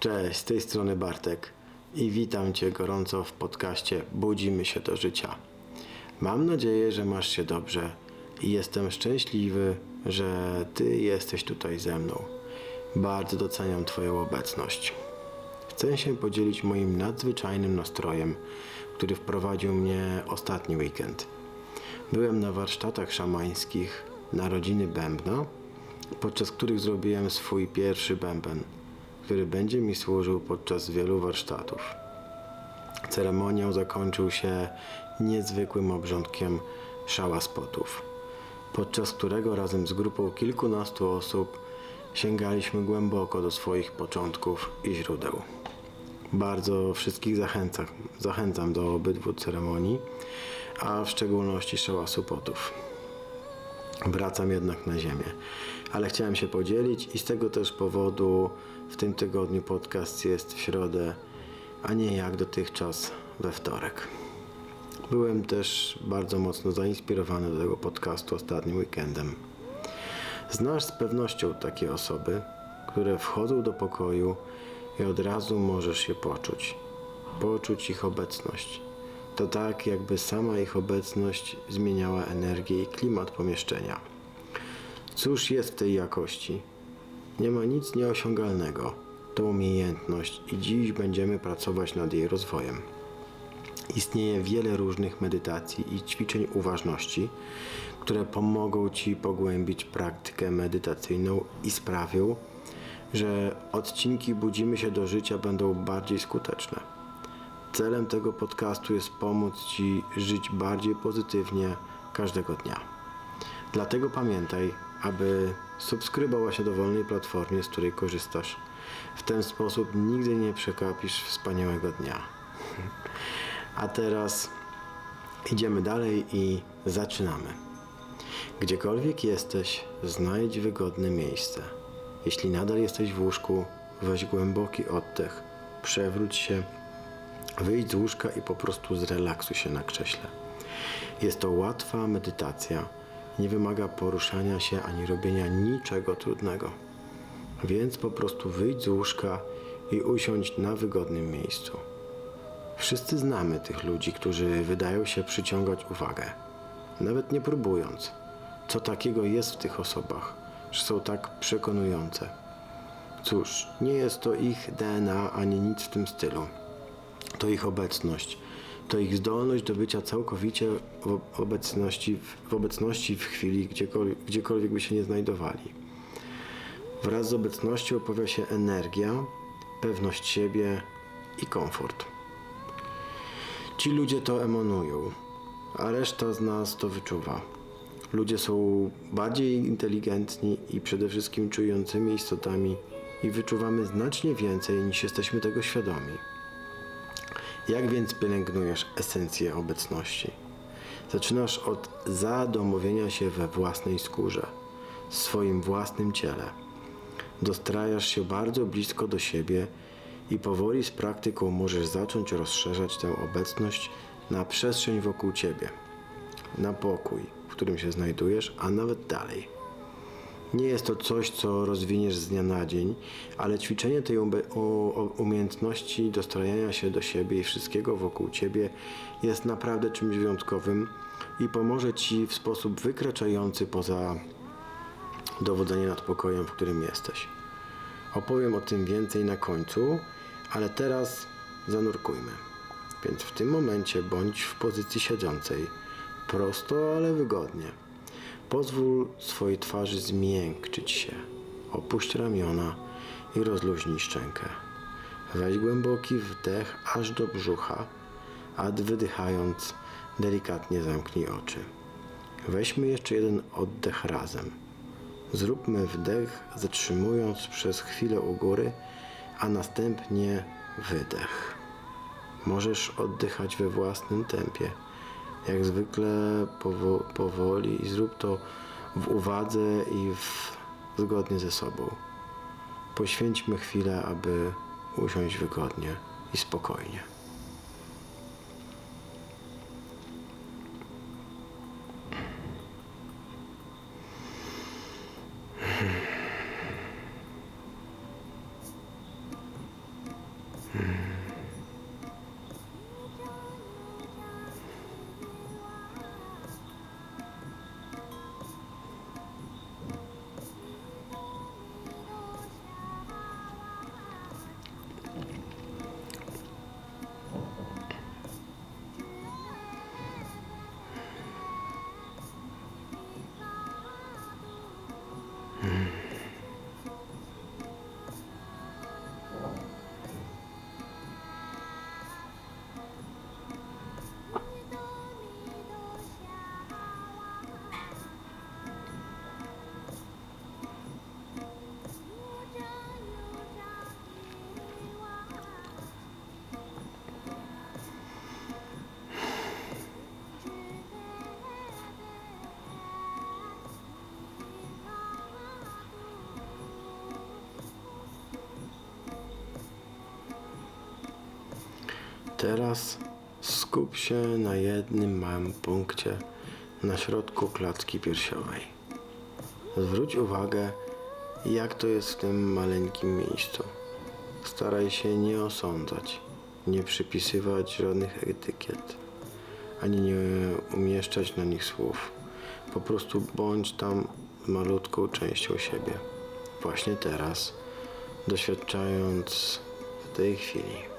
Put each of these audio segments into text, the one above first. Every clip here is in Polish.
Cześć, z tej strony Bartek i witam Cię gorąco w podcaście Budzimy się do życia. Mam nadzieję, że masz się dobrze i jestem szczęśliwy, że Ty jesteś tutaj ze mną. Bardzo doceniam Twoją obecność. Chcę się podzielić moim nadzwyczajnym nastrojem, który wprowadził mnie ostatni weekend. Byłem na warsztatach szamańskich narodziny bębna, podczas których zrobiłem swój pierwszy bęben, który będzie mi służył podczas wielu warsztatów. Ceremoniał zakończył się niezwykłym obrządkiem szała spotów, podczas którego razem z grupą kilkunastu osób sięgaliśmy głęboko do swoich początków i źródeł. Bardzo wszystkich zachęcam, zachęcam do obydwu ceremonii, a w szczególności szałasu potów. Wracam jednak na ziemię, ale chciałem się podzielić i z tego też powodu w tym tygodniu podcast jest w środę, a nie jak dotychczas we wtorek. Byłem też bardzo mocno zainspirowany do tego podcastu ostatnim weekendem. Znasz z pewnością takie osoby, które wchodzą do pokoju i od razu możesz się poczuć. Poczuć ich obecność. To tak, jakby sama ich obecność zmieniała energię i klimat pomieszczenia. Cóż jest w tej jakości? Nie ma nic nieosiągalnego. To umiejętność i dziś będziemy pracować nad jej rozwojem. Istnieje wiele różnych medytacji i ćwiczeń uważności, które pomogą Ci pogłębić praktykę medytacyjną i sprawią, że odcinki Budzimy się do życia będą bardziej skuteczne. Celem tego podcastu jest pomóc Ci żyć bardziej pozytywnie każdego dnia. Dlatego pamiętaj, aby subskrybować się dowolnej platformie, z której korzystasz. W ten sposób nigdy nie przekapisz wspaniałego dnia. A teraz idziemy dalej i zaczynamy. Gdziekolwiek jesteś, znajdź wygodne miejsce. Jeśli nadal jesteś w łóżku, weź głęboki oddech, przewróć się, wyjdź z łóżka i po prostu zrelaksuj się na krześle. Jest to łatwa medytacja, nie wymaga poruszania się ani robienia niczego trudnego. Więc po prostu wyjdź z łóżka i usiądź na wygodnym miejscu. Wszyscy znamy tych ludzi, którzy wydają się przyciągać uwagę, nawet nie próbując. Co takiego jest w tych osobach, że są tak przekonujące? Cóż, nie jest to ich DNA ani nic w tym stylu. To ich obecność, to ich zdolność do bycia całkowicie w obecności, w obecności w chwili, gdziekolwiek, gdziekolwiek by się nie znajdowali. Wraz z obecnością pojawia się energia, pewność siebie i komfort. Ci ludzie to emanują, a reszta z nas to wyczuwa. Ludzie są bardziej inteligentni i przede wszystkim czującymi istotami i wyczuwamy znacznie więcej niż jesteśmy tego świadomi. Jak więc pielęgnujesz esencję obecności? Zaczynasz od zadomowienia się we własnej skórze, swoim własnym ciele. Dostrajasz się bardzo blisko do siebie i powoli z praktyką możesz zacząć rozszerzać tę obecność na przestrzeń wokół ciebie, na pokój, w którym się znajdujesz, a nawet dalej. Nie jest to coś, co rozwiniesz z dnia na dzień, ale ćwiczenie tej umiejętności dostrajania się do siebie i wszystkiego wokół ciebie jest naprawdę czymś wyjątkowym i pomoże ci w sposób wykraczający poza dowodzenie nad pokojem, w którym jesteś. Opowiem o tym więcej na końcu, ale teraz zanurkujmy. Więc w tym momencie bądź w pozycji siedzącej, prosto, ale wygodnie. Pozwól swojej twarzy zmiękczyć się. Opuść ramiona i rozluźnij szczękę. Weź głęboki wdech aż do brzucha, a wydychając delikatnie zamknij oczy. Weźmy jeszcze jeden oddech razem. Zróbmy wdech, zatrzymując przez chwilę u góry, a następnie wydech. Możesz oddychać we własnym tempie jak zwykle powo powoli i zrób to w uwadze i w, zgodnie ze sobą. Poświęćmy chwilę, aby usiąść wygodnie i spokojnie. Teraz skup się na jednym małym punkcie na środku klatki piersiowej. Zwróć uwagę, jak to jest w tym maleńkim miejscu. Staraj się nie osądzać, nie przypisywać żadnych etykiet, ani nie umieszczać na nich słów. Po prostu bądź tam malutką częścią siebie. Właśnie teraz, doświadczając w tej chwili.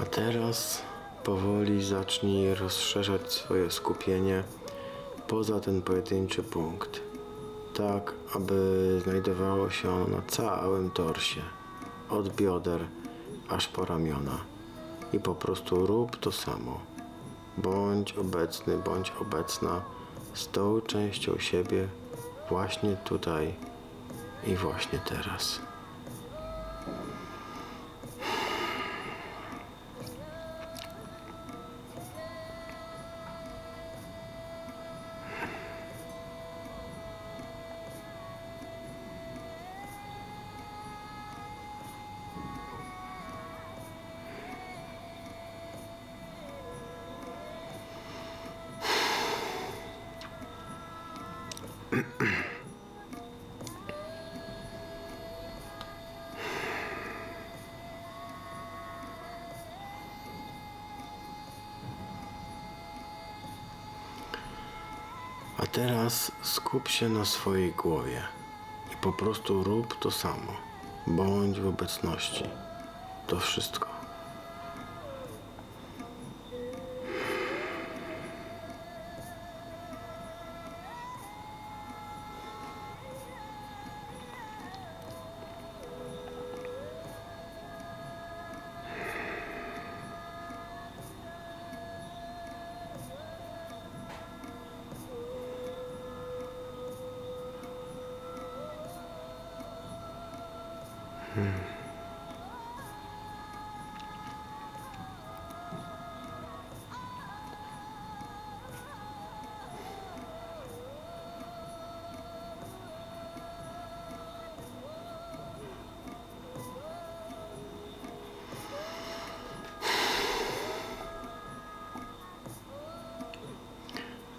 A teraz powoli zacznij rozszerzać swoje skupienie poza ten pojedynczy punkt, tak aby znajdowało się ono na całym torsie, od bioder aż po ramiona. I po prostu rób to samo. Bądź obecny, bądź obecna z tą częścią siebie właśnie tutaj i właśnie teraz. Teraz skup się na swojej głowie i po prostu rób to samo. Bądź w obecności. To wszystko.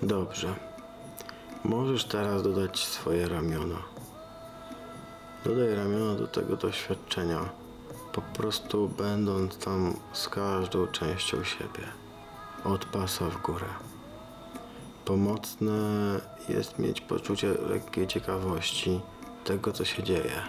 Dobrze. Możesz teraz dodać swoje ramiona. Dodaj ramiona do tego doświadczenia, po prostu będąc tam z każdą częścią siebie, od pasa w górę. Pomocne jest mieć poczucie lekkiej ciekawości tego, co się dzieje.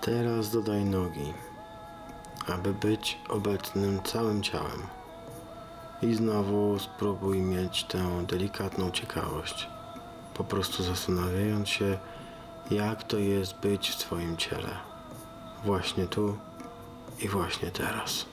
Teraz dodaj nogi, aby być obecnym całym ciałem. I znowu spróbuj mieć tę delikatną ciekawość, po prostu zastanawiając się, jak to jest być w swoim ciele. Właśnie tu i właśnie teraz.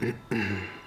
嗯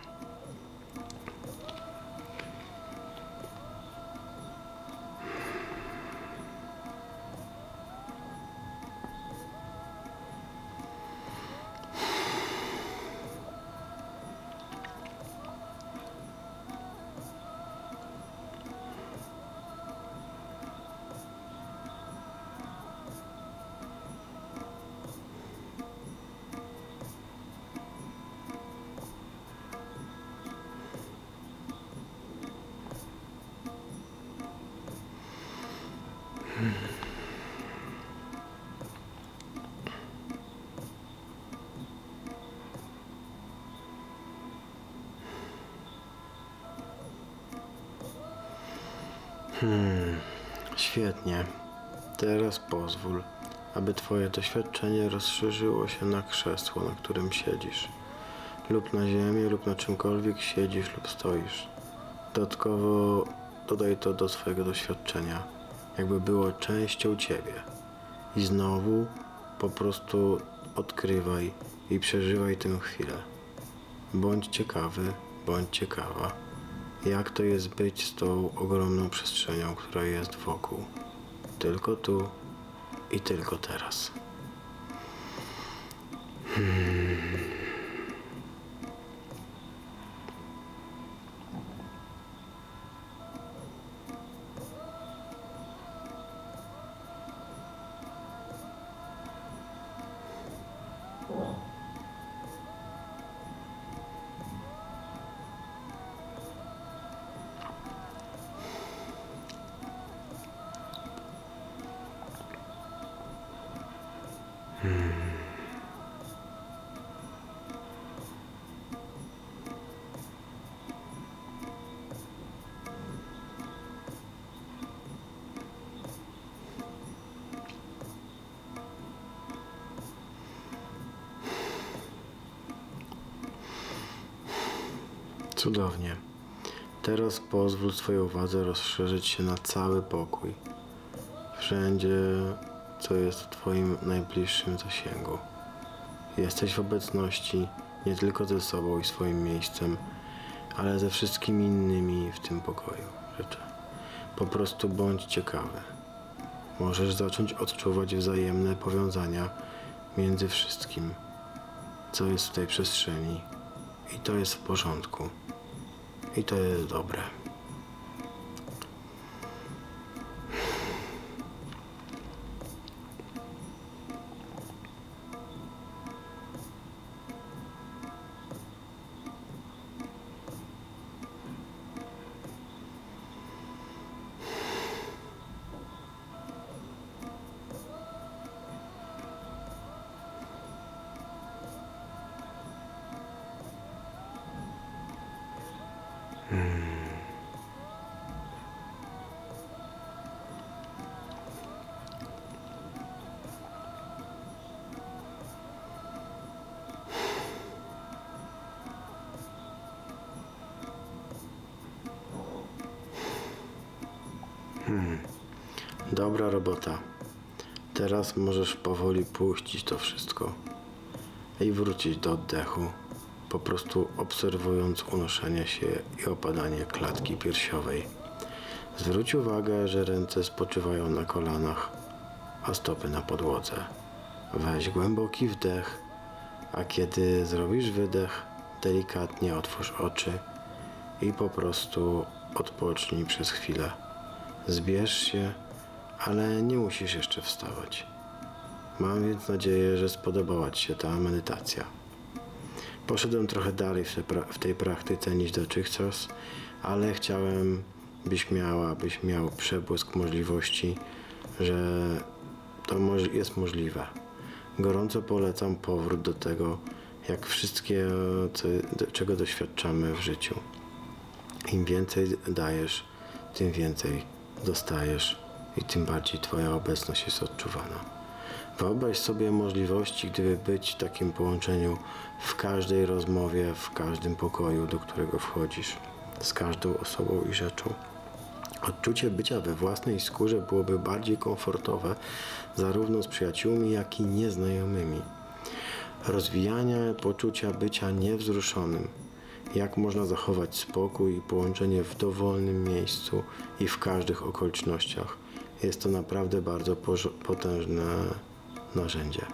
Świetnie. Teraz pozwól, aby Twoje doświadczenie rozszerzyło się na krzesło, na którym siedzisz, lub na ziemię, lub na czymkolwiek siedzisz lub stoisz. Dodatkowo dodaj to do swojego doświadczenia, jakby było częścią Ciebie. I znowu po prostu odkrywaj i przeżywaj tę chwilę. Bądź ciekawy, bądź ciekawa, jak to jest być z tą ogromną przestrzenią, która jest wokół. Tylko tu i tylko teraz. Cudownie. Teraz pozwól swojej uwadze rozszerzyć się na cały pokój. Wszędzie, co jest w Twoim najbliższym zasięgu. Jesteś w obecności nie tylko ze sobą i swoim miejscem, ale ze wszystkimi innymi w tym pokoju. Życzę. Po prostu bądź ciekawy. Możesz zacząć odczuwać wzajemne powiązania między wszystkim, co jest w tej przestrzeni. I to jest w porządku. I to jest dobre. Hmm. Dobra robota. Teraz możesz powoli puścić to wszystko i wrócić do oddechu po prostu obserwując unoszenie się i opadanie klatki piersiowej. Zwróć uwagę, że ręce spoczywają na kolanach, a stopy na podłodze. Weź głęboki wdech, a kiedy zrobisz wydech, delikatnie otwórz oczy i po prostu odpocznij przez chwilę. Zbierz się, ale nie musisz jeszcze wstawać. Mam więc nadzieję, że spodobała Ci się ta medytacja. Poszedłem trochę dalej w, tej praktyce niż dotychczas, ale chciałem, byś miała, byś miał przebłysk możliwości, że to jest możliwe. Gorąco polecam powrót do tego, jak wszystkie, co, czego doświadczamy w życiu. Im więcej dajesz, tym więcej dostajesz i tym bardziej Twoja obecność jest odczuwana. Wyobraź sobie możliwości, gdyby być w takim połączeniu w każdej rozmowie, w każdym pokoju, do którego wchodzisz, z każdą osobą i rzeczą. Odczucie bycia we własnej skórze byłoby bardziej komfortowe, zarówno z przyjaciółmi, jak i nieznajomymi. Rozwijanie poczucia bycia niewzruszonym. Jak można zachować spokój i połączenie w dowolnym miejscu i w każdych okolicznościach. Jest to naprawdę bardzo potężne narzędzie.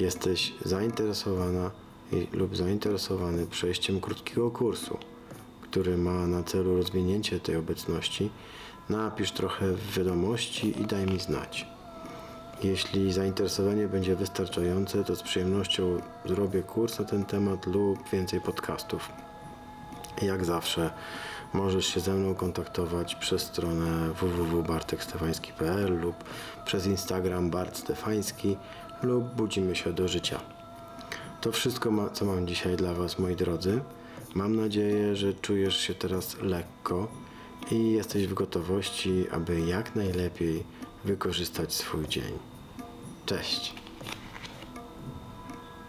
Jesteś zainteresowana lub zainteresowany przejściem krótkiego kursu, który ma na celu rozwinięcie tej obecności, napisz trochę wiadomości i daj mi znać. Jeśli zainteresowanie będzie wystarczające, to z przyjemnością zrobię kurs na ten temat lub więcej podcastów. Jak zawsze możesz się ze mną kontaktować przez stronę www.bartekstefański.pl lub przez Instagram Bart Stefański lub Budzimy się do życia. To wszystko, ma, co mam dzisiaj dla Was, moi drodzy. Mam nadzieję, że czujesz się teraz lekko i jesteś w gotowości, aby jak najlepiej wykorzystać swój dzień. Cześć!